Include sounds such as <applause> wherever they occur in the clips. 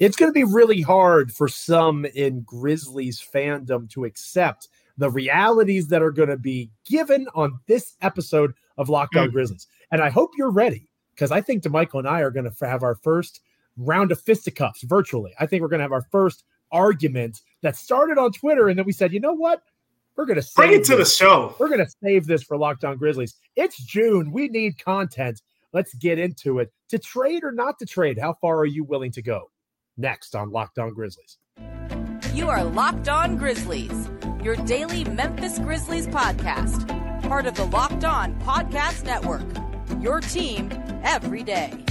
It's going to be really hard for some in Grizzlies fandom to accept the realities that are going to be given on this episode of Locked On mm. Grizzlies. And I hope you're ready because I think Damichael and I are going to have our first round of fisticuffs virtually. I think we're going to have our first argument that started on Twitter, and then we said, you know what? We're going to bring it to this. the show. We're going to save this for Locked On Grizzlies. It's June. We need content. Let's get into it. To trade or not to trade, how far are you willing to go? Next on Locked On Grizzlies. You are Locked On Grizzlies, your daily Memphis Grizzlies podcast, part of the Locked On Podcast Network. Your team every day.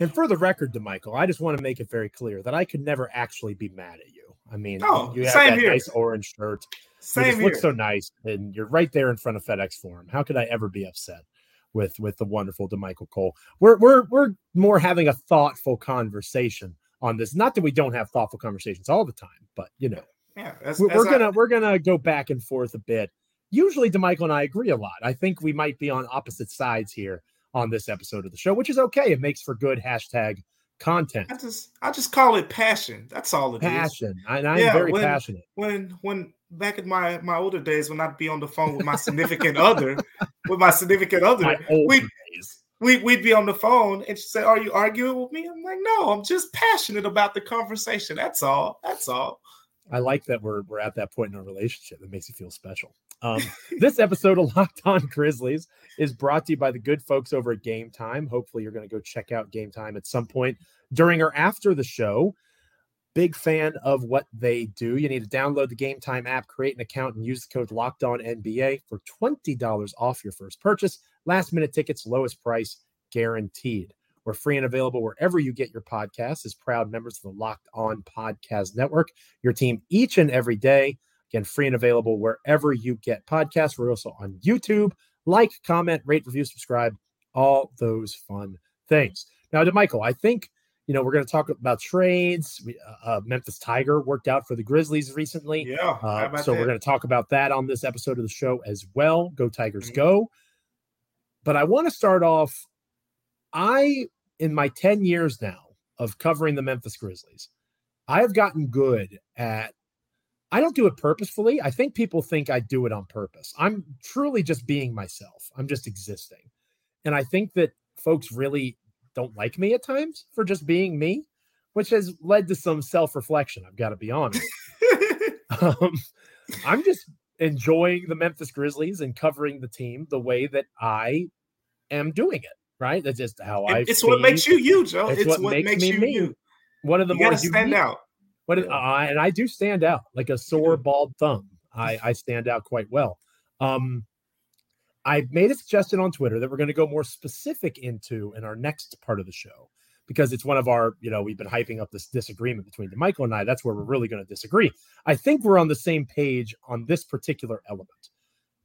And for the record, Damichael, I just want to make it very clear that I could never actually be mad at you. I mean, oh, you have that here. nice orange shirt. Same you just here. look so nice, and you're right there in front of FedEx Forum. How could I ever be upset with with the wonderful Damichael Cole? We're we're we're more having a thoughtful conversation on this. Not that we don't have thoughtful conversations all the time, but you know, yeah, we're, we're I, gonna we're gonna go back and forth a bit. Usually, Damichael and I agree a lot. I think we might be on opposite sides here on this episode of the show, which is okay. It makes for good hashtag content. I just I just call it passion. That's all it passion. is. passion. I'm yeah, very when, passionate. When when back in my my older days when I'd be on the phone with my significant other, with my significant other, my we we we'd be on the phone and she said, Are you arguing with me? I'm like, no, I'm just passionate about the conversation. That's all. That's all. I like that we're we're at that point in our relationship. That makes you feel special. Um, this episode of Locked On Grizzlies is brought to you by the good folks over at Game Time. Hopefully, you're going to go check out Game Time at some point during or after the show. Big fan of what they do. You need to download the Game Time app, create an account, and use the code Locked On NBA for twenty dollars off your first purchase. Last minute tickets, lowest price guaranteed. We're free and available wherever you get your podcasts as proud members of the Locked On Podcast Network. Your team each and every day. Again, free and available wherever you get podcasts. We're also on YouTube. Like, comment, rate, review, subscribe, all those fun things. Now, Damichael, I think you know we're going to talk about trades. We, uh, uh, Memphis Tiger worked out for the Grizzlies recently. Yeah, uh, so that? we're going to talk about that on this episode of the show as well. Go Tigers, mm-hmm. go! But I want to start off. I in my ten years now of covering the Memphis Grizzlies, I have gotten good at I don't do it purposefully. I think people think I do it on purpose. I'm truly just being myself. I'm just existing. And I think that folks really don't like me at times for just being me, which has led to some self reflection. I've got to be honest. <laughs> um, I'm just enjoying the Memphis Grizzlies and covering the team the way that I am doing it. Right. That's just how I. It's what makes you you, Joe. It's, it's what, what, makes, makes, me you me. you. One of the you more stand unique, But uh, and I do stand out like a sore bald thumb. I, I stand out quite well. Um, I made a suggestion on Twitter that we're going to go more specific into in our next part of the show because it's one of our, you know, we've been hyping up this disagreement between Michael and I. That's where we're really going to disagree. I think we're on the same page on this particular element.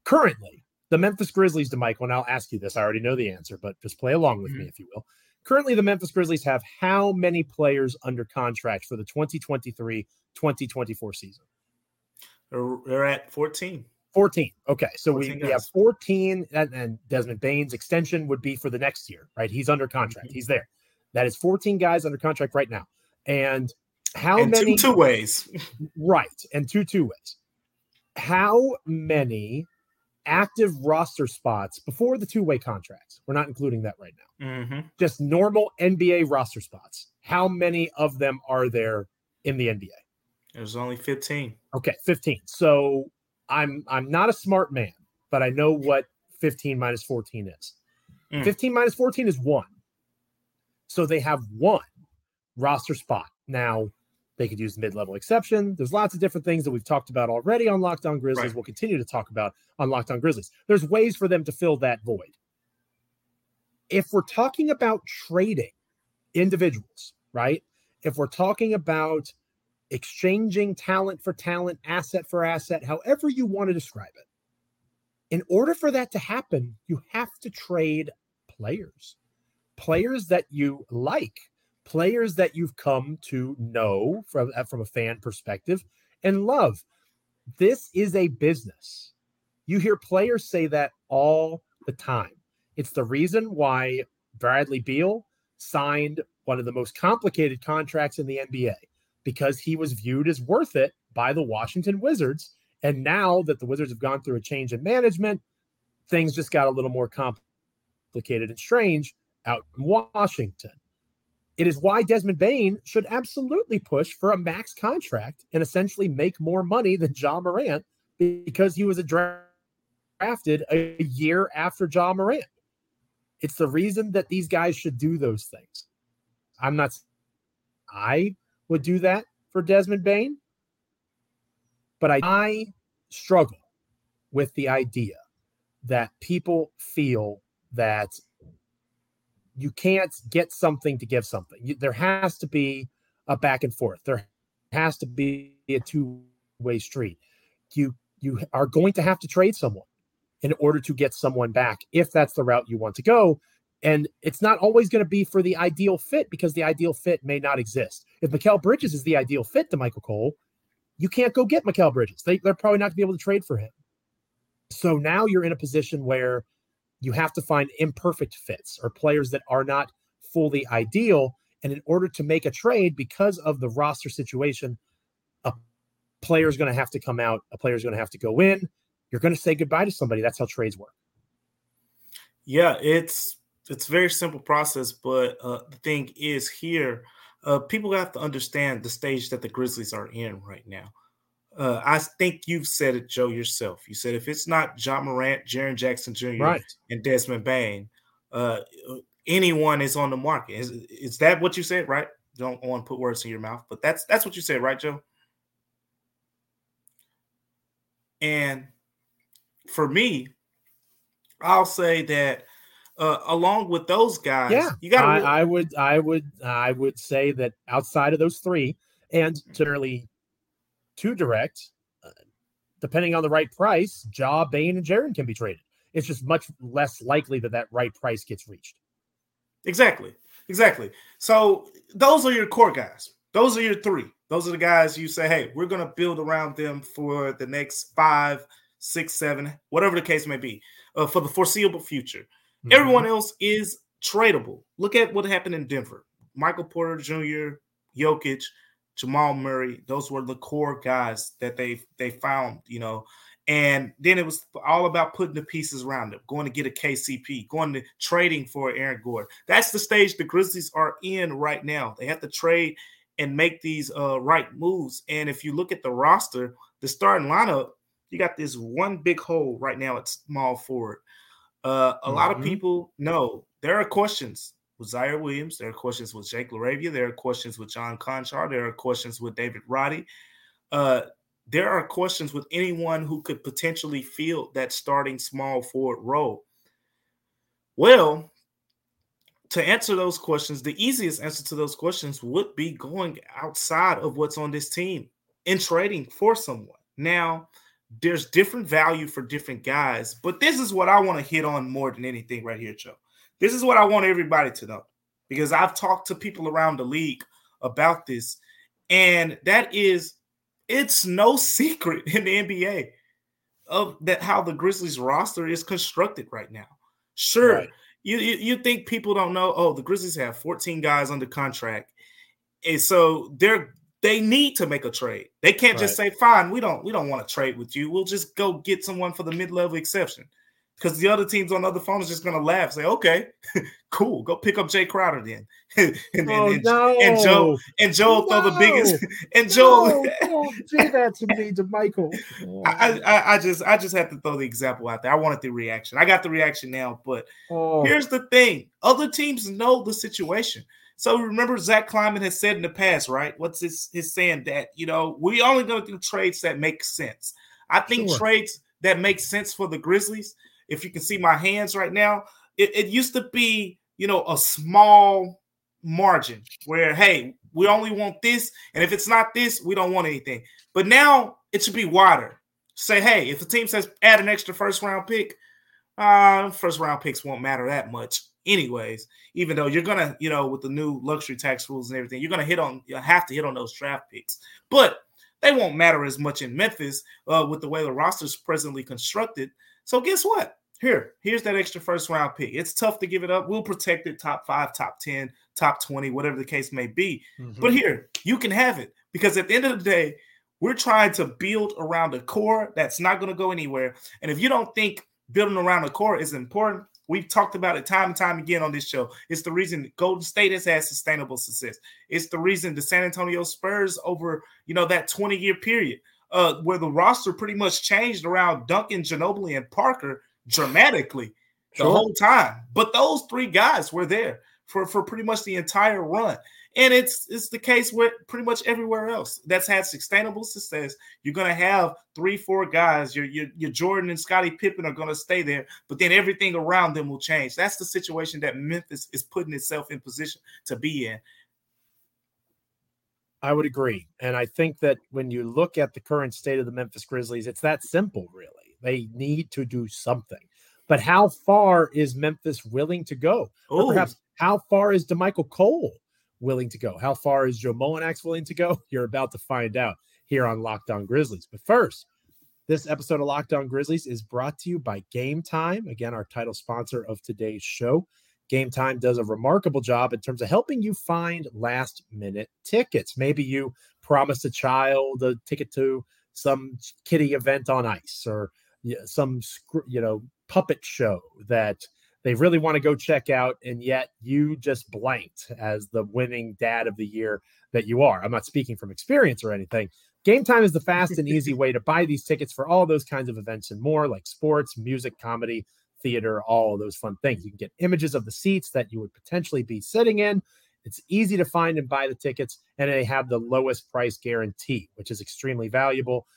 Currently, the Memphis Grizzlies, Michael, and I'll ask you this. I already know the answer, but just play along with mm-hmm. me if you will. Currently, the Memphis Grizzlies have how many players under contract for the 2023 2024 season? They're at 14. 14. Okay. So 14 we, we, have 14, and, and, Desmond Bane's extension would be for the next year, right? He's under contract. Mm-hmm. He's there. That is 14 guys under contract right now. And how and many? Two, two ways. right. And two two ways. How many active roster spots before the two way contracts. We're not including that right now. Mm-hmm. Just normal NBA roster spots. How many of them are there in the NBA? There's only 15. Okay, 15. So I'm I'm not a smart man, but I know what 15 minus 14 is. Mm. 15 minus 14 is one. So they have one roster spot. Now, they could use the mid-level exception. There's lots of different things that we've talked about already on Locked On Grizzlies. Right. We'll continue to talk about on Locked On Grizzlies. There's ways for them to fill that void. If we're talking about trading individuals, right? If we're talking about exchanging talent for talent, asset for asset, however you want to describe it, in order for that to happen, you have to trade players, players that you like, players that you've come to know from uh, from a fan perspective and love. This is a business. You hear players say that all the time. It's the reason why Bradley Beal signed one of the most complicated contracts in the NBA because he was viewed as worth it by the Washington Wizards. And now that the Wizards have gone through a change in management, things just got a little more complicated and strange out in Washington. It is why Desmond Bane should absolutely push for a max contract and essentially make more money than Ja Morant because he was drafted a year after Ja Morant. It's the reason that these guys should do those things. I'm not, I would do that for Desmond Bane, but I, I struggle with the idea that people feel that you can't get something to give something. You, there has to be a back and forth. There has to be a two-way street. You you are going to have to trade someone in order to get someone back if that's the route you want to go. And it's not always going to be for the ideal fit because the ideal fit may not exist. If Mikal Bridges is the ideal fit to Michael Cole, you can't go get Mikal Bridges. They, they're probably not going to be able to trade for him. So now you're in a position where you have to find imperfect fits or players that are not fully ideal. And in order to make a trade, because of the roster situation, a player is going to have to come out, a player is going to have to go in. You're going to say goodbye to somebody. That's how trades work. Yeah, it's it's very simple process, but uh, the thing is here, uh, people have to understand the stage that the Grizzlies are in right now. Uh, I think you've said it, Joe, yourself. You said if it's not Ja Morant, Jaren Jackson Jr., right. and Desmond Bane, uh, anyone is on the market. Is, is that what you said, right? Don't want to put words in your mouth, but that's that's what you said, right, Joe? And for me, I'll say that uh, along with those guys, yeah, you got. I, I, would, I would, I would say that outside of those three, and generally too direct, uh, depending on the right price, Ja, Bane, and Jaren can be traded. It's just much less likely that that right price gets reached. Exactly. Exactly. So those are your core guys. Those are your three. Those are the guys you say, hey, we're going to build around them for the next five, six, seven, whatever the case may be, uh, for the foreseeable future. Mm-hmm. Everyone else is tradable. Look at what happened in Denver. Michael Porter Jr., Jokic, Jamal Murray, those were the core guys that they they found, you know. And then it was all about putting the pieces around them, going to get a KCP, going to trading for Aaron Gordon. That's the stage the Grizzlies are in right now. They have to trade and make these uh, right moves. And if you look at the roster, the starting lineup, you got this one big hole right now at small forward. Uh, a mm-hmm. lot of mm-hmm. people know there are questions with Ziaire Williams. There are questions with Jake LaRavia. There are questions with John Konchar. There are questions with David Roddy. Uh, there are questions with anyone who could potentially fill that starting small forward role. Well, to answer those questions, the easiest answer to those questions would be going outside of what's on this team and trading for someone. Now, there's different value for different guys, but this is what I want to hit on more than anything right here, Joe. This is what I want everybody to know because I've talked to people around the league about this, and that is it's no <laughs> secret in the NBA of that how the Grizzlies roster is constructed right now. Sure, right. You, you, you think people don't know? Oh, the Grizzlies have 14 guys under contract, and so they're they need to make a trade. They can't right. just say, "Fine, we don't we don't want to trade with you. We'll just go get someone for the mid level exception." Because the other teams on the other phone is just gonna laugh, say, "Okay, <laughs> cool, go pick up Jae Crowder then." <laughs> and, and, oh, and, no. and Joe and Joe no. throw the biggest <laughs> and Joe no, do that to me, Damichael. Oh. I, I, I just I just had to throw the example out there. I wanted the reaction. I got the reaction now, but oh. here's the thing: other teams know the situation. So remember, Zach Kleiman has said in the past, right? What's his his saying that you know we only to do trades that make sense. I think sure. trades that make sense for the Grizzlies if you can see my hands right now, it, it used to be, you know, a small margin where, hey, we only want this. And if it's not this, we don't want anything. But now it should be wider. Say, hey, if the team says add an extra first round pick, uh, first round picks won't matter that much. anyways. Even though you're gonna, you know, with the new luxury tax rules and everything, you're gonna hit on, you have to hit on those draft picks. But they won't matter as much in Memphis uh, with the way the roster is presently constructed. So guess what? Here, here's that extra first round pick. It's tough to give it up. We'll protect it top five, top 10, top 20, whatever the case may be. Mm-hmm. But here, you can have it because at the end of the day, we're trying to build around a core that's not going to go anywhere. And if you don't think building around a core is important, we've talked about it time and time again on this show. It's the reason Golden State has had sustainable success. It's the reason the San Antonio Spurs over, you know, that 20 year period uh, where the roster pretty much changed around Duncan, Ginobili, and Parker dramatically the sure. whole time. But those three guys were there for, for pretty much the entire run. And it's it's the case with pretty much everywhere else that's had sustainable success. You're gonna have three, four guys. Your your, your Jordan and Scottie Pippen are gonna stay there, but then everything around them will change. That's the situation that Memphis is putting itself in position to be in. I would agree. And I think that when you look at the current state of the Memphis Grizzlies, it's that simple, really. They need to do something. But how far is Memphis willing to go? Or perhaps how far is Damichael Cole willing to go? How far is Joe Mullinax willing to go? <laughs> You're about to find out here on Locked On Grizzlies. But first, this episode of Locked On Grizzlies is brought to you by Game Time. Again, our title sponsor of today's show. Game Time does a remarkable job in terms of helping you find last minute tickets. Maybe you promised a child a ticket to some kiddie event on ice or some you know puppet show that they really want to go check out, and yet you just blanked as the winning dad of the year that you are. I'm not speaking from experience or anything. Game time is the fast and easy <laughs> way to buy these tickets for all those kinds of events and more, like sports, music, comedy, theater, all those fun things. You can get images of the seats that you would potentially be sitting in. It's easy to find and buy the tickets, and they have the lowest price guarantee, which is extremely valuable.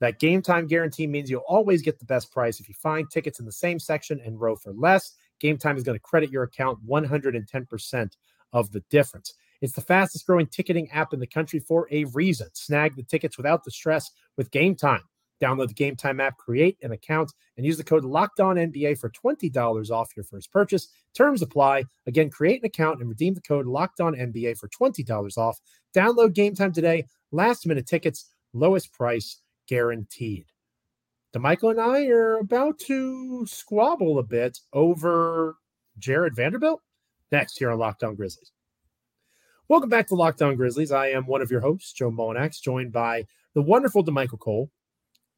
That game time guarantee means you'll always get the best price. If you find tickets in the same section and row for less, Game Time is going to credit your account 110% of the difference. It's the fastest growing ticketing app in the country for a reason. Snag the tickets without the stress with Game Time. Download the Game Time app, create an account, and use the code Locked On NBA for $20 off your first purchase. Terms apply. Again, create an account and redeem the code Locked On NBA for $20 off. Download Game Time today. Last minute tickets, lowest price guaranteed. Damichael and I are about to squabble a bit over Jarred Vanderbilt next here on Locked On Grizzlies. Welcome back to Locked On Grizzlies. I am one of your hosts, Joe Mullinax, joined by the wonderful Damichael Cole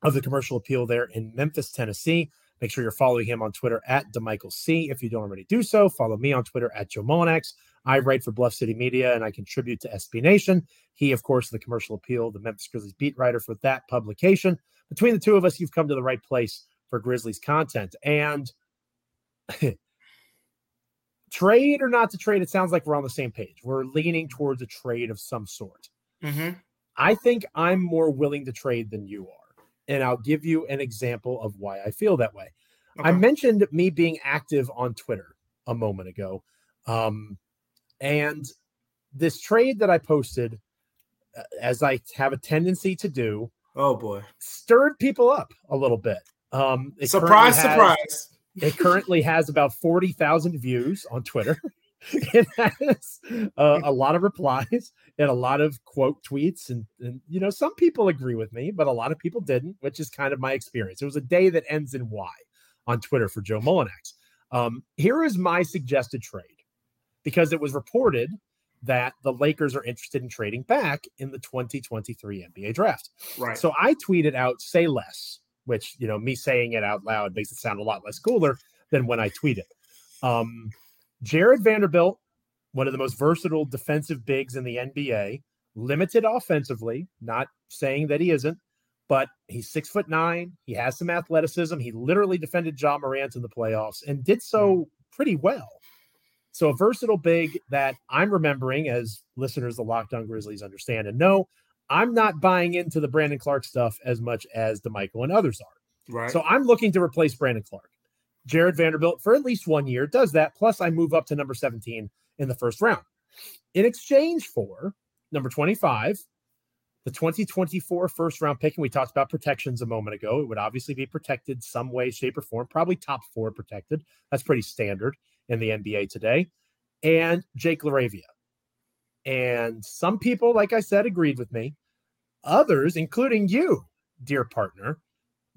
of the Commercial Appeal there in Memphis, Tennessee. Make sure you're following him on Twitter at Damichael C. If you don't already do so, follow me on Twitter at Joe Mullinax. I write for Bluff City Media and I contribute to SB Nation. He, of course, the Commercial Appeal, the Memphis Grizzlies beat writer for that publication. Between the two of us, you've come to the right place for Grizzlies content. And <laughs> trade or not to trade, it sounds like we're on the same page. We're leaning towards a trade of some sort. Mm-hmm. I think I'm more willing to trade than you are. And I'll give you an example of why I feel that way. Okay. I mentioned me being active on Twitter a moment ago. Um, and this trade that I posted, uh, as I have a tendency to do, oh boy, stirred people up a little bit. Um, surprise, has, surprise. It currently has about 40,000 views on Twitter. <laughs> <laughs> it has uh, a lot of replies and a lot of quote tweets and, and you know some people agree with me but a lot of people didn't which is kind of my experience it was a day that ends in y on twitter for joe mullinax um, here is my suggested trade because it was reported that the Lakers are interested in trading back in the 2023 NBA draft. Right. So I tweeted out say less, which, you know, me saying it out loud makes it sound a lot less cooler than when I tweeted. Um, Jarred Vanderbilt, one of the most versatile defensive bigs in the NBA, limited offensively, not saying that he isn't, but he's six foot nine. He has some athleticism. He literally defended Ja Morant in the playoffs and did so hmm. pretty well. So a versatile big that I'm remembering as listeners the Locked On Grizzlies understand and know, I'm not buying into the Brandon Clarke stuff as much as Damichael and others are. Right. So I'm looking to replace Brandon Clarke. Jarred Vanderbilt for at least one year does that. Plus, I move up to number 17 in the first round. In exchange for number 25, the 2024 first round pick, and we talked about protections a moment ago. It would obviously be protected some way, shape, or form, probably top four protected. That's pretty standard in the NBA today, and Jake LaRavia. And some people, like I said, agreed with me. Others, including you, dear partner,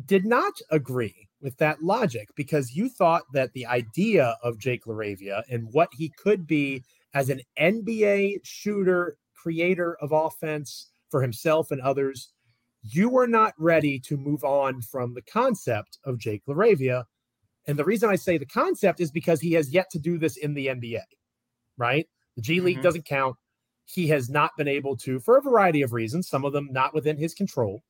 did not agree with that logic because you thought that the idea of Jake LaRavia and what he could be as an NBA shooter, creator of offense for himself and others, you were not ready to move on from the concept of Jake LaRavia. And the reason I say the concept is because he has yet to do this in the NBA, right? The G League mm-hmm. doesn't count. He has not been able to, for a variety of reasons, some of them not within his control.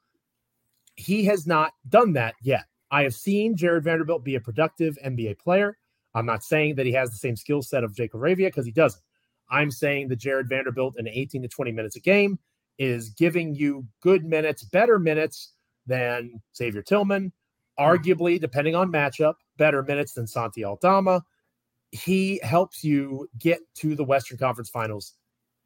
He has not done that yet. I have seen Jarred Vanderbilt be a productive NBA player. I'm not saying that he has the same skill set of Jake LaRavia because he doesn't. I'm saying that Jarred Vanderbilt in 18 to 20 minutes a game is giving you good minutes, better minutes than Xavier Tillman, arguably, depending on matchup, better minutes than Santi Aldama. He helps you get to the Western Conference Finals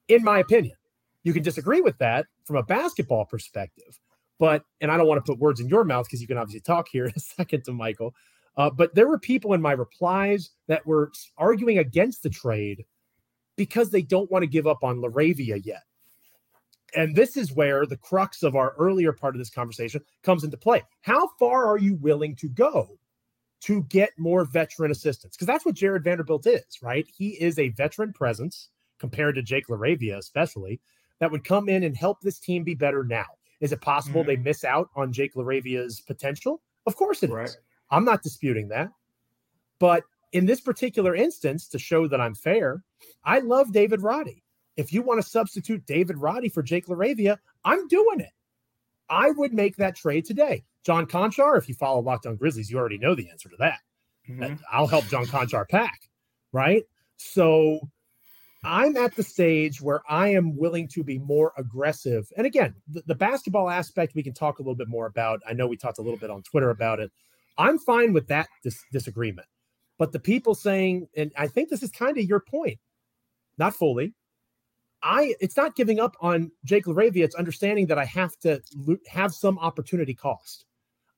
in my opinion. You can disagree with that from a basketball perspective, but and I don't want to put words in your mouth because you can obviously talk here in a <laughs> second Damichael. Uh, but there were people in my replies that were arguing against the trade because they don't want to give up on Laravia yet. And this is where the crux of our earlier part of this conversation comes into play. How far are you willing to go to get more veteran assistance? Because that's what Jarred Vanderbilt is, right? He is a veteran presence compared to Jake LaRavia, especially, that would come in and help this team be better now? Is it possible mm-hmm. they miss out on Jake LaRavia's potential? Of course it right. is. I'm not disputing that. But in this particular instance, to show that I'm fair, I love David Roddy. If you want to substitute David Roddy for Jake LaRavia, I'm doing it. I would make that trade today. John Konchar, if you follow Locked On Grizzlies, you already know the answer to that. Mm-hmm. I'll help John Konchar pack, right? So I'm at the stage where I am willing to be more aggressive. And again, the, the, basketball aspect we can talk a little bit more about. I know we talked a little bit on Twitter about it. I'm fine with that dis- disagreement. But the people saying, and I think this is kind of your point, not fully. I it's not giving up on Jake LaRavia. It's understanding that I have to have some opportunity cost.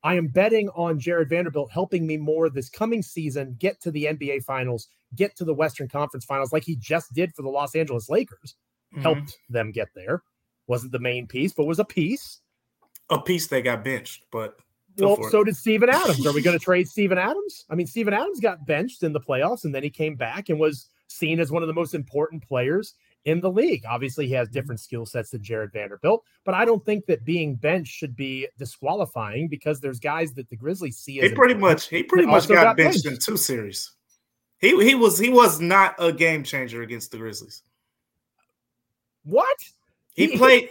I am betting on Jarred Vanderbilt helping me more this coming season get to the NBA Finals, get to the Western Conference Finals, like he just did for the Los Angeles Lakers. Mm-hmm. Helped them get there. Wasn't the main piece, but was a piece. A piece they got benched, but well, so did Steven Adams. Are we going <laughs> to trade Steven Adams? I mean, Steven Adams got benched in the playoffs, and then he came back and was seen as one of the most important players in the league. Obviously, he has mm-hmm. different skill sets than Jarred Vanderbilt, but I don't think that being benched should be disqualifying because there's guys that the Grizzlies see. He pretty much he pretty much got, got benched, benched in two series. He he was he was not a game changer against the Grizzlies. What? He, he played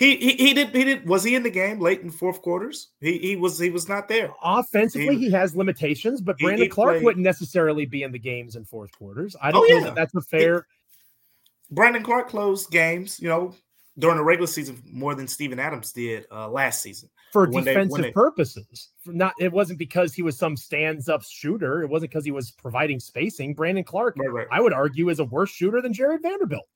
he, he he did he did was he in the game late in fourth quarters? He he was he was not there. Offensively, he, he has limitations, but Brandon Clarke played, wouldn't necessarily be in the games in fourth quarters. I don't oh, know yeah. that that's a fair Brandon Clarke closed games, you know, during the regular season more than Steven Adams did uh, last season for defensive they, they, purposes. Not it wasn't because he was some stands up shooter. It wasn't because he was providing spacing. Brandon Clarke, right, right. I would argue, is a worse shooter than Jarred Vanderbilt.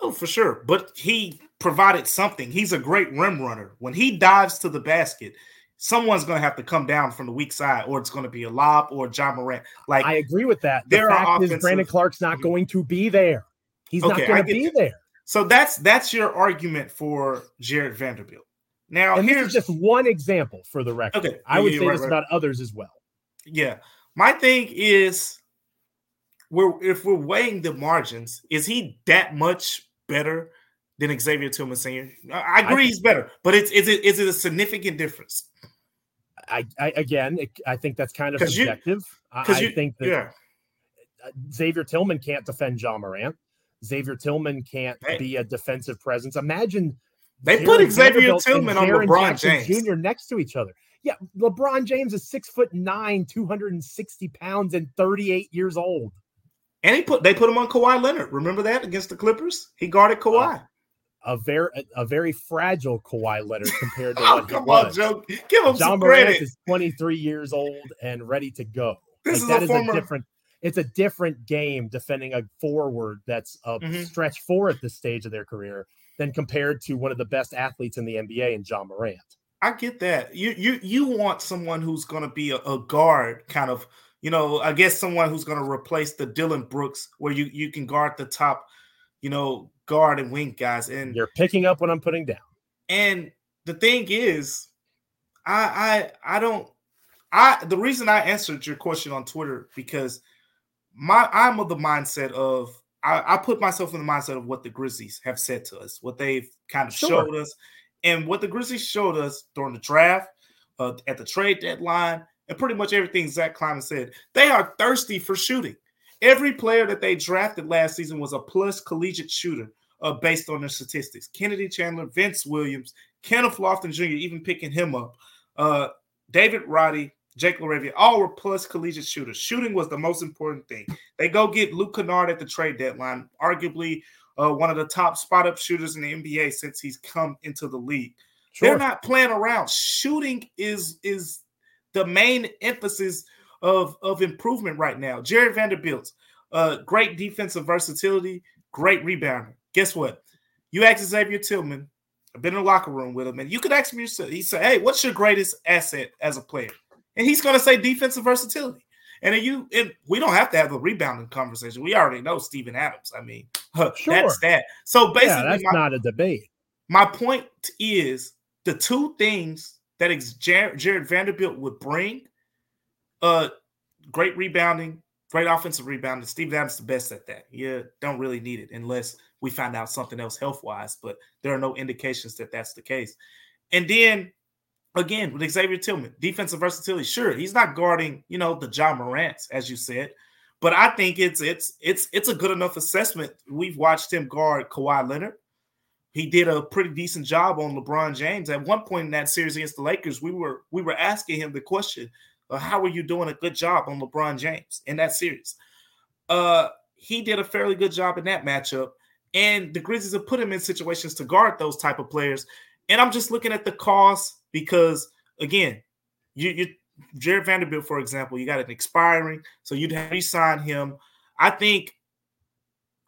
Oh, for sure. But he provided something. He's a great rim runner. When he dives to the basket, someone's going to have to come down from the weak side, or it's going to be a lob or Ja Morant. Like I agree with that. The fact is, Brandon Clarke's not going to be there. He's okay, not going to be that. there. So that's that's your argument for Jarred Vanderbilt. Now, and here's just one example for the record. Okay, I would yeah, say right, this right. about others as well. Yeah, my thing is, we're if we're weighing the margins, is he that much better than Xavier Tillman Senior? I agree, I, he's better, but it's is it is it a significant difference? I, I again, it, I think that's kind of subjective. You, I, you, think that yeah. Xavier Tillman can't defend Ja Morant. Xavier Tillman can't hey. be a defensive presence. Imagine they Jared put Xavier Tillman on LeBron Jackson James Jr. next to each other. Yeah, LeBron James is six foot nine, 260 pounds, and 38 years old. And he put they put him on Kawhi Leonard. Remember that against the Clippers? He guarded Kawhi. Uh, a very a, very fragile Kawhi Leonard compared to <laughs> oh, what come he was. On, Joe. Give him John some Morant credit. is 23 years old and ready to go. This like, is that a, is former... a different it's a different game defending a forward that's a mm-hmm. stretch four at this stage of their career than compared to one of the best athletes in the NBA and Ja Morant. I get that. You you you want someone who's going to be a, a, guard kind of you know, I guess someone who's going to replace the Dillon Brooks, where you you can guard the top, you know, guard and wing guys. And you're picking up what I'm putting down. And the thing is, I I I don't I the reason I answered your question on Twitter because my I'm of the mindset of I, I, put myself in the mindset of what the Grizzlies have said to us, what they've kind of sure. showed us, and what the Grizzlies showed us during the draft, uh, at the trade deadline, and pretty much everything Zach Kleiman said. They are thirsty for shooting. Every player that they drafted last season was a plus collegiate shooter uh, based on their statistics. Kennedy Chandler, Vince Williams, Kenneth Lofton Jr., even picking him up. Uh, David Roddy, Jake LaRavia, all were plus collegiate shooters. Shooting was the most important thing. They go get Luke Kennard at the trade deadline, arguably uh, one of the top spot up shooters in the NBA since he's come into the league. Sure. They're not playing around. Shooting is is the main emphasis of, of improvement right now. Jarred Vanderbilt, uh, great defensive versatility, great rebounder. Guess what? You ask Xavier Tillman, I've been in the locker room with him, and you could ask me yourself. He said, Hey, what's your greatest asset as a player? And he's going to say defensive versatility. And you, and we don't have to have the rebounding conversation. We already know Steven Adams. I mean, <laughs> sure. that's that. So basically, yeah, that's my, not a debate. My point is the two things that Jared Jarred Vanderbilt would bring: uh, great rebounding, great offensive rebounding. Steven Adams the best at that. Yeah, don't really need it unless we find out something else health wise. But there are no indications that that's the case. And then again with Xavier Tillman, defensive versatility. Sure, he's not guarding, you know, the John Morants, as you said, but I think it's it's it's it's a good enough assessment. We've watched him guard Kawhi Leonard. He did a pretty decent job on LeBron James. At one point in that series against the Lakers, we were we were asking him the question, "How are you doing a good job on LeBron James in that series?" Uh, he did a fairly good job in that matchup, and the Grizzlies have put him in situations to guard those type of players. And I'm just looking at the cost because again, you you Jarred Vanderbilt, for example, you got an expiring, so you'd have to sign him. I think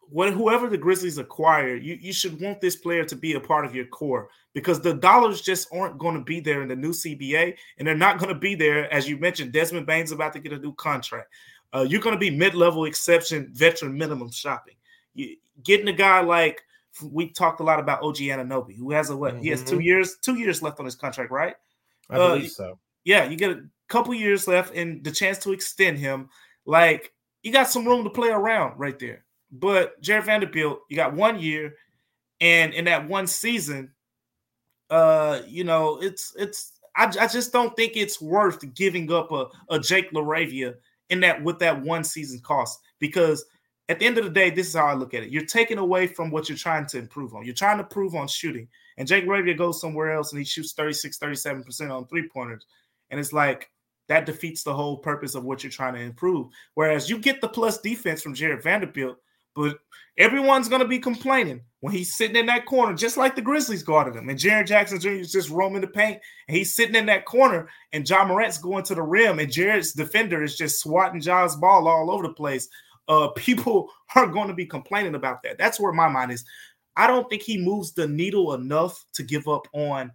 when whoever the Grizzlies acquire, you, you should want this player to be a part of your core because the dollars just aren't going to be there in the new CBA, and they're not going to be there, as you mentioned. Desmond Bane's about to get a new contract. Uh, you're going to be mid-level exception, veteran minimum shopping. You, getting a guy like we talked a lot about OG Anunoby, who has a what? Mm-hmm. He has two mm-hmm. years, two years left on his contract, right? I uh, believe so. Yeah, you get a couple years left and the chance to extend him. Like you got some room to play around right there. But Jarred Vanderbilt, you got one year, and in that one season, uh, you know, it's it's I, I just don't think it's worth giving up a, a Jake LaRavia in that with that one season cost because at the end of the day, this is how I look at it. You're taking away from what you're trying to improve on. You're trying to prove on shooting. And Jake LaRavia goes somewhere else and he shoots 36, 37% on three pointers. And it's like that defeats the whole purpose of what you're trying to improve. Whereas you get the plus defense from Jarred Vanderbilt, but everyone's going to be complaining when he's sitting in that corner, just like the Grizzlies guarded him. And Jaren Jackson Jr. is just roaming the paint, and he's sitting in that corner, and Ja Morant's going to the rim, and Jarred's defender is just swatting John's ball all over the place uh, people <laughs> are going to be complaining about that. That's where my mind is. I don't think he moves the needle enough to give up on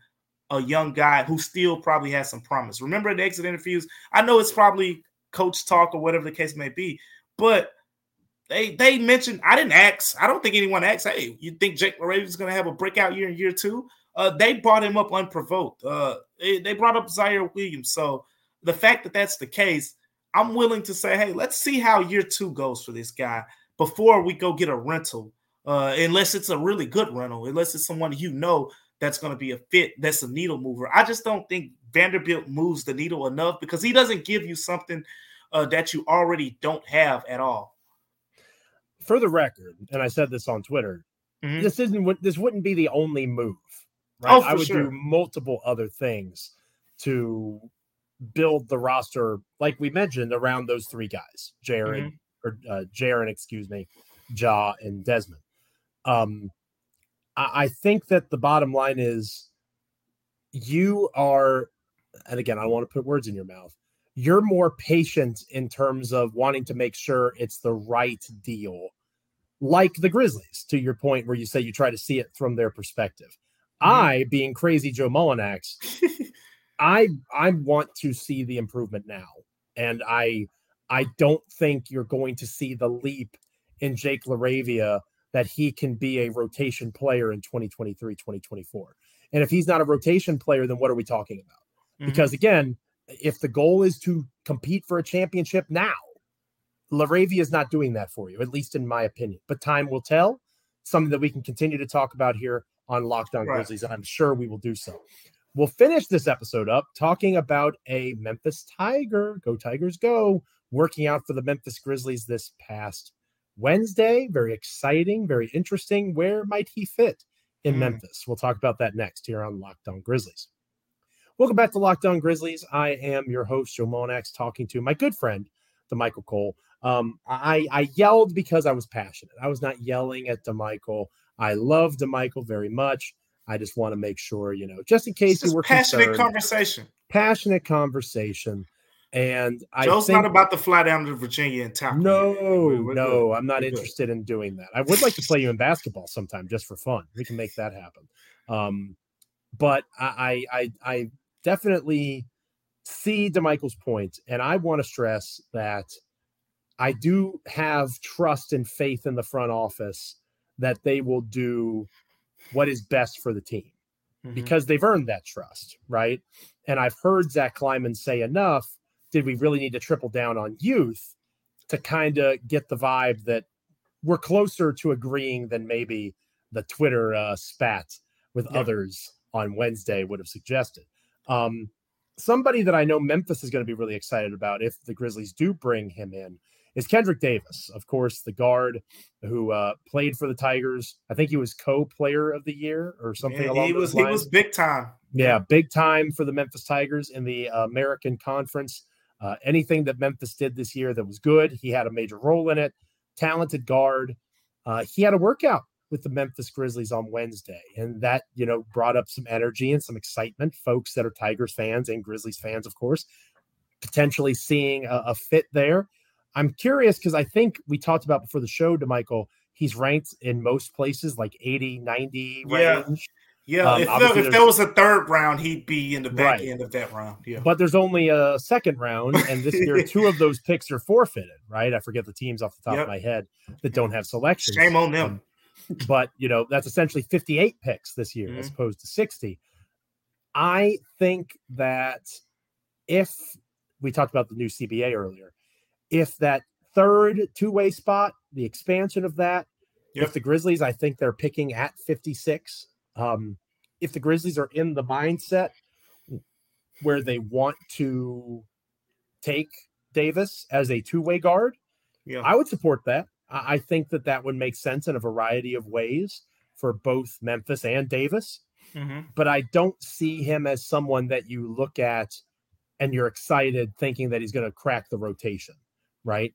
a young guy who still probably has some promise. Remember the exit interviews? I know it's probably coach talk or whatever the case may be, but they they mentioned I didn't ask. I don't think anyone asked. Hey, you think Jake LaRavia is going to have a breakout year in year two? Uh, they brought him up unprovoked. Uh, they, they brought up Ziaire Williams. So the fact that that's the case, I'm willing to say, hey, let's see how year two goes for this guy before we go get a rental. Uh, unless it's a really good rental, unless it's someone you know that's going to be a fit, that's a needle mover. I just don't think Vanderbilt moves the needle enough because he doesn't give you something uh, that you already don't have at all. For the record, and I said this on Twitter, mm-hmm. this isn't this wouldn't be the only move. Right? Oh, I would sure. do multiple other things to build the roster, like we mentioned, around those three guys, Jaren mm-hmm. or uh, Jaren, excuse me, Ja and Desmond. Um, I, I think that the bottom line is you are, and again, I don't want to put words in your mouth. You're more patient in terms of wanting to make sure it's the right deal, like the Grizzlies, to your point where you say you try to see it from their perspective. Mm-hmm. I, being crazy Joe Mullinax, <laughs> I I want to see the improvement now, and I I don't think you're going to see the leap in Jake LaRavia that he can be a rotation player in 2023, 2024. And if he's not a rotation player, then what are we talking about? Mm-hmm. Because again, if the goal is to compete for a championship now, LaRavia is not doing that for you, at least in my opinion. But time will tell. Something that we can continue to talk about here on Locked On right. Grizzlies, and I'm sure we will do so. We'll finish this episode up talking about a Memphis Tiger, go Tigers go, working out for the Memphis Grizzlies this past Wednesday. Very exciting, very interesting. Where might he fit in mm. Memphis? We'll talk about that next here on Locked On Grizzlies. Welcome back to Locked On Grizzlies. I am your host, Joe Mullinax, talking to my good friend, Damichael Cole. Um, I, I yelled because I was passionate. I was not yelling at Damichael. I love Damichael very much. I just want to make sure, you know, just in case you were passionate conversation. Passionate conversation. And I Joe's think, not about to fly down to Virginia and tap. No, we're, no. I'm not interested in doing that. I would like to play you in basketball sometime just for fun. We can make that happen. Um, but I, I, I definitely see Damichael's point, and I want to stress that I do have trust and faith in the front office that they will do what is best for the team mm-hmm. because they've earned that trust, right? And I've heard Zach Kleiman say enough. Did we really need to triple down on youth to kind of get the vibe that we're closer to agreeing than maybe the Twitter uh, spat with yeah. others on Wednesday would have suggested? Um, somebody that I know Memphis is going to be really excited about if the Grizzlies do bring him in is Kendric Davis, of course, the guard who uh, played for the Tigers. I think he was co-player of the year or something. Yeah, he was. He was big time. Yeah, big time for the Memphis Tigers in the American Conference. Uh, anything that Memphis did this year that was good, he had a major role in it. Talented guard. Uh, he had a workout with the Memphis Grizzlies on Wednesday, and that you know brought up some energy and some excitement. Folks that are Tigers fans and Grizzlies fans, of course, potentially seeing a, a fit there. I'm curious because I think we talked about before the show Damichael, He's ranked in most places like 80, 90 yeah. range. Yeah, um, if, there, if was a third round, he'd be in the back right. end of that round. Yeah, but there's only a second round, and this year <laughs> two of those picks are forfeited. Right, I forget the teams off the top yep. of my head that don't have selections. Shame on them. Um, but you know that's essentially 58 picks this year mm-hmm. as opposed to 60. I think that if we talked about the new CBA earlier, if that third two way spot, the expansion of that, yep. if the Grizzlies, I think they're picking at 56. Um, if the Grizzlies are in the mindset where they want to take Davis as a two way guard, yeah. I would support that. I think that that would make sense in a variety of ways for both Memphis and Davis. Mm-hmm. But I don't see him as someone that you look at and you're excited thinking that he's going to crack the rotation right?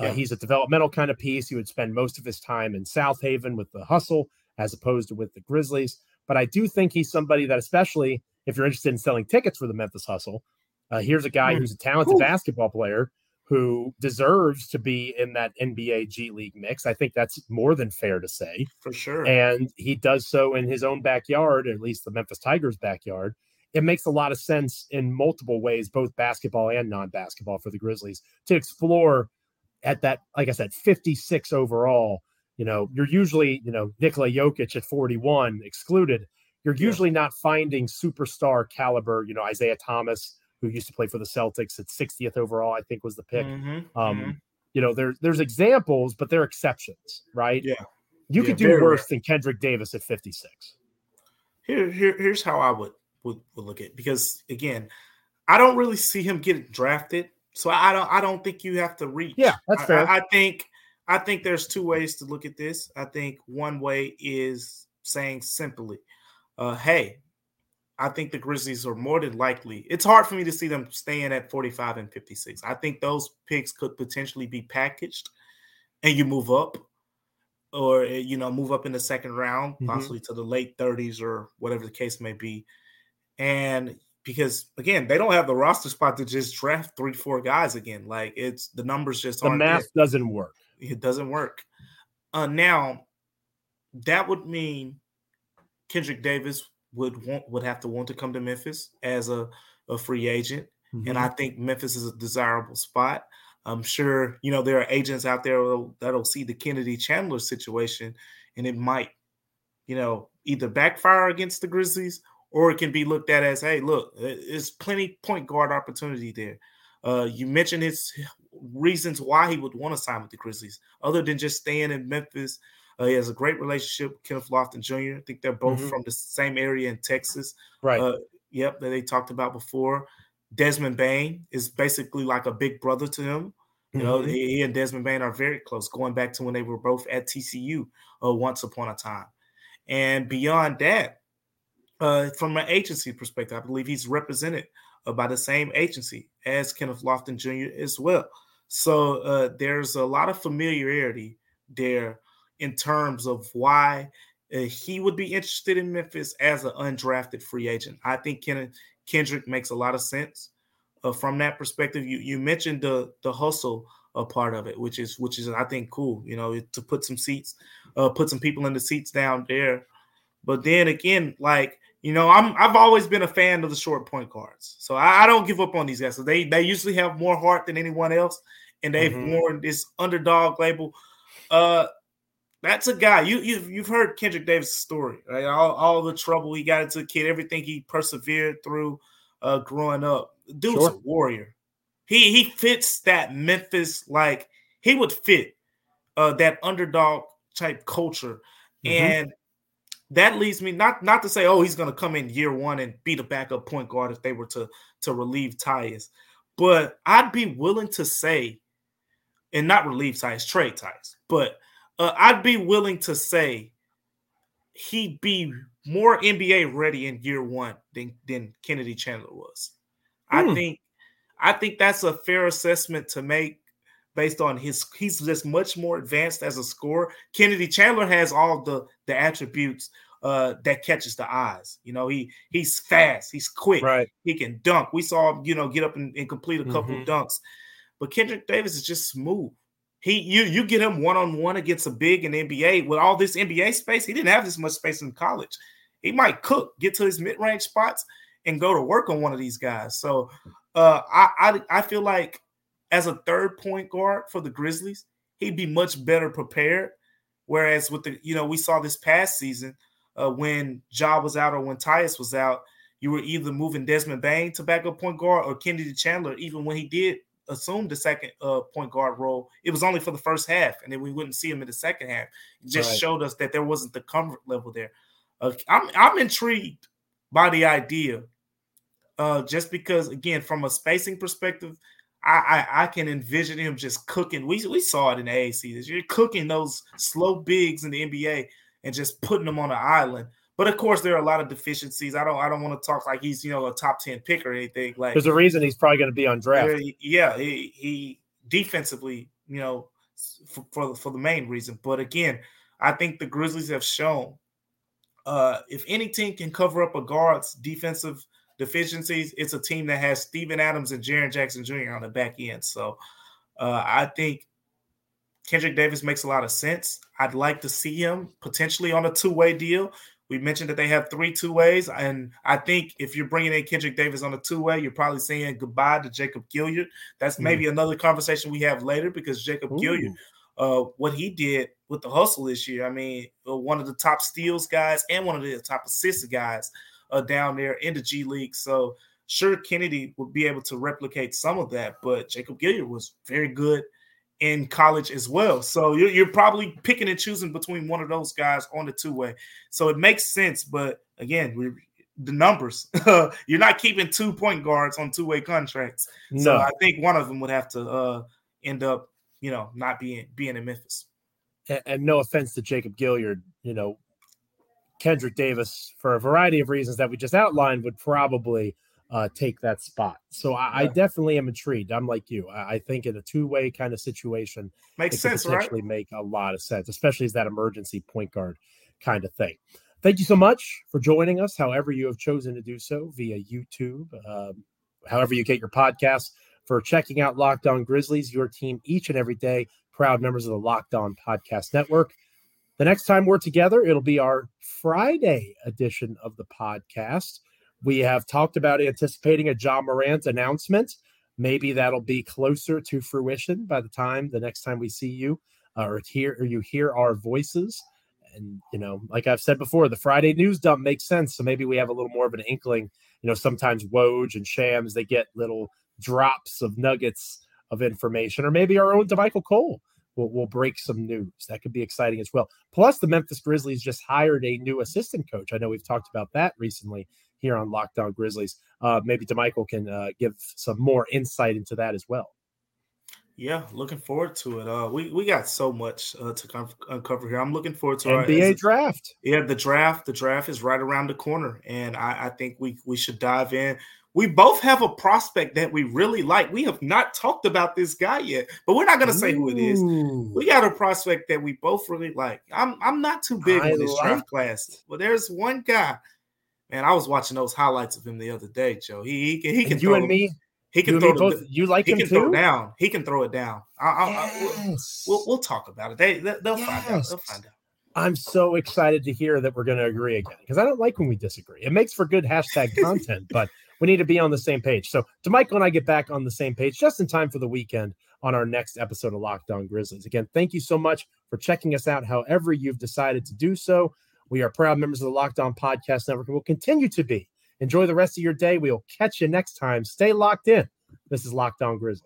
Uh, yeah. Uh, he's a developmental kind of piece. He would spend most of his time in Southaven with the hustle as opposed to with the Grizzlies. But I do think he's somebody that, especially if you're interested in selling tickets for the Memphis Hustle, uh, here's a guy mm. who's a talented Ooh. basketball player who deserves to be in that NBA G League mix. I think that's more than fair to say. For sure. And he does so in his own backyard, at least the Memphis Tigers' backyard it makes a lot of sense in multiple ways, both basketball and non basketball for the Grizzlies to explore at that, like I said, 56 overall. You know, you're usually, you know, Nikola Jokic at 41 excluded. You're usually yeah. not finding superstar caliber, you know, Isaiah Thomas, who used to play for the Celtics at 60th overall, I think was the pick. Mm-hmm. Um, mm-hmm. You know, there's there's examples, but they're exceptions, right? Yeah. You yeah, could do worse rare. than Kendric Davis at 56. Here, here, here's how I would would, would look at because again, I don't really see him get drafted. So I don't I don't think you have to reach. Yeah, that's fair. I, I, think I think there's two ways to look at this. I think one way is saying simply, uh, hey, I think the Grizzlies are more than likely. It's hard for me to see them staying at 45 and 56. I think those picks could potentially be packaged and you move up or you know move up in the second round, mm-hmm. possibly to the late 30s or whatever the case may be. And because again, they don't have the roster spot to just draft three, four guys again. Like it's the numbers just the math there. doesn't work. It doesn't work. Uh, now, that would mean Kendric Davis would want would have to want to come to Memphis as a, a free agent, mm-hmm. and I think Memphis is a desirable spot. I'm sure you know there are agents out there that'll, that'll see the Kennedy Chandler situation, and it might, you know, either backfire against the Grizzlies or it can be looked at as, hey, look, there's plenty point guard opportunity there. Uh, you mentioned his reasons why he would want to sign with the Grizzlies, other than just staying in Memphis. Uh, he has a great relationship with Kenneth Lofton Jr. I think they're both mm-hmm. from the same area in Texas. Right. Uh, yep, that they talked about before. Desmond Bane is basically like a big brother to him. You know, mm-hmm. he, and Desmond Bane are very close, going back to when they were both at TCU uh, once upon a time. And beyond that, uh, from an agency perspective, I believe he's represented uh, by the same agency as Kenneth Lofton Jr. as well. So uh, there's a lot of familiarity there in terms of why uh, he would be interested in Memphis as an undrafted free agent. I think Ken- Kendric makes a lot of sense uh, from that perspective. You you mentioned the the hustle a part of it, which is which is I think cool. You know, to put some seats, uh, put some people in the seats down there. But then again, like you know, I'm I've always been a fan of the short point guards, so I, I don't give up on these guys. So they they usually have more heart than anyone else, and they've mm-hmm. worn this underdog label. Uh, that's a guy you you've, you've heard Kendric Davis' story, right? All, all the trouble he got into a kid, everything he persevered through uh, growing up. Dude's sure. a warrior. He he fits that Memphis like he would fit uh, that underdog type culture, mm-hmm. and that leads me not not to say, oh, he's going to come in year one and be the backup point guard if they were to to relieve Tyus, but I'd be willing to say, and not relieve Tyus, trade Tyus, but uh, I'd be willing to say he'd be more NBA ready in year one than than Kennedy Chandler was. Hmm. I think I think that's a fair assessment to make based on his he's just much more advanced as a scorer. Kennedy Chandler has all the the attributes uh, that catches the eyes. You know, he he's fast, he's quick, right? He can dunk. We saw him, you know, get up and, and complete a couple mm-hmm. of dunks. But Kendric Davis is just smooth. He you you get him one on one against a big in NBA with all this NBA space. He didn't have this much space in college. He might cook, get to his mid range spots, and go to work on one of these guys. So uh, I, I I feel like as a third point guard for the Grizzlies, he'd be much better prepared. Whereas with the, you know, we saw this past season uh, when Ja was out or when Tyus was out, you were either moving Desmond Bane to backup point guard or Kennedy Chandler, even when he did assume the second uh, point guard role, it was only for the first half, and then we wouldn't see him in the second half. It just right. showed us that there wasn't the comfort level there. Uh, I'm I'm intrigued by the idea, uh, just because again, from a spacing perspective, I, I, I can envision him just cooking. We we saw it in the AAC this year, cooking those slow bigs in the NBA and just putting them on an island. But of course, there are a lot of deficiencies. I don't I don't want to talk like he's you know a top ten pick or anything. Like there's a reason he's probably going to be on draft. Yeah, he, he defensively, you know, for, for for the main reason. But again, I think the Grizzlies have shown uh, if any team can cover up a guard's defensive deficiencies, it's a team that has Steven Adams and Jaren Jackson Jr. on the back end. So uh, I think Kendric Davis makes a lot of sense. I'd like to see him potentially on a two way deal. We mentioned that they have three two ways, and I think if you're bringing in Kendric Davis on a two way, you're probably saying goodbye to Jacob Gilyard. That's hmm. maybe mm. another conversation we have later because Jacob Ooh. Gilyard, uh, what he did with the hustle this year, I mean, uh, one of the top steals guys and one of the top assist guys uh, down there in the G League. So sure, Kennedy would be able to replicate some of that, but Jacob Gilyard was very good in college as well. So you're, you're probably picking and choosing between one of those guys on the two way. So it makes sense, but again, we the numbers. <laughs> you're not keeping two point guards on two way contracts. No. So I think one of them would have to uh, end up, you know, not being being in Memphis. And, and no offense to Jacob Gilyard, you know, Kendric Davis, for a variety of reasons that we just outlined, would probably uh, take that spot. So I, yeah. I, definitely am intrigued. I'm like you. I, I think in a two way kind of situation, makes sense, potentially right? make a lot of sense, especially as that emergency point guard kind of thing. Thank you so much for joining us, however you have chosen to do so via YouTube, um, however you get your podcasts, for checking out Locked On Grizzlies, your team each and every day. Proud members of the Locked On Podcast Network. The next time we're together, it'll be our Friday edition of the podcast. We have talked about anticipating a Ja Morant announcement. maybe that'll be closer to fruition by the time the next time we see you uh, or hear or you hear our voices. And you know, like I've said before, the Friday news dump makes sense. So maybe we have a little more of an inkling. You know, sometimes Woj and Shams they get little drops of nuggets of information, or maybe our own Damichael Cole will, will break some news. That could be exciting as well. Plus, the Memphis Grizzlies just hired a new assistant coach. I know we've talked about that recently here on Locked On Grizzlies. Uh, maybe Damichael can uh, give some more insight into that as well. Yeah, looking forward to it. Uh, we we got so much uh, to com- uncover here. I'm looking forward to NBA our, draft. Yeah, the draft. The draft is right around the corner, and I, I think we we should dive in we both have a prospect that we really like. We have not talked about this guy yet, but we're not going to say who it is. We got a prospect that we both really like. I'm I'm not too big I on this like draft class, but there's one guy. Man, I was watching those highlights of him the other day, Joe. He he can, he can you throw, and me. He can throw both. The, you like he him can too? throw down. He can throw it down. I, I, yes. I, we'll, we'll, talk about it. They they'll yes. find out. They'll find out. I'm so excited to hear that we're going to agree again because I don't like when we disagree. It makes for good hashtag content, but we need to be on the same page. So, Damichael and I get back on the same page just in time for the weekend on our next episode of Locked On Grizzlies. Again, thank you so much for checking us out, however, you've decided to do so. We are proud members of the Locked On Podcast Network and will continue to be. Enjoy the rest of your day. We will catch you next time. Stay locked in. This is Locked On Grizzlies.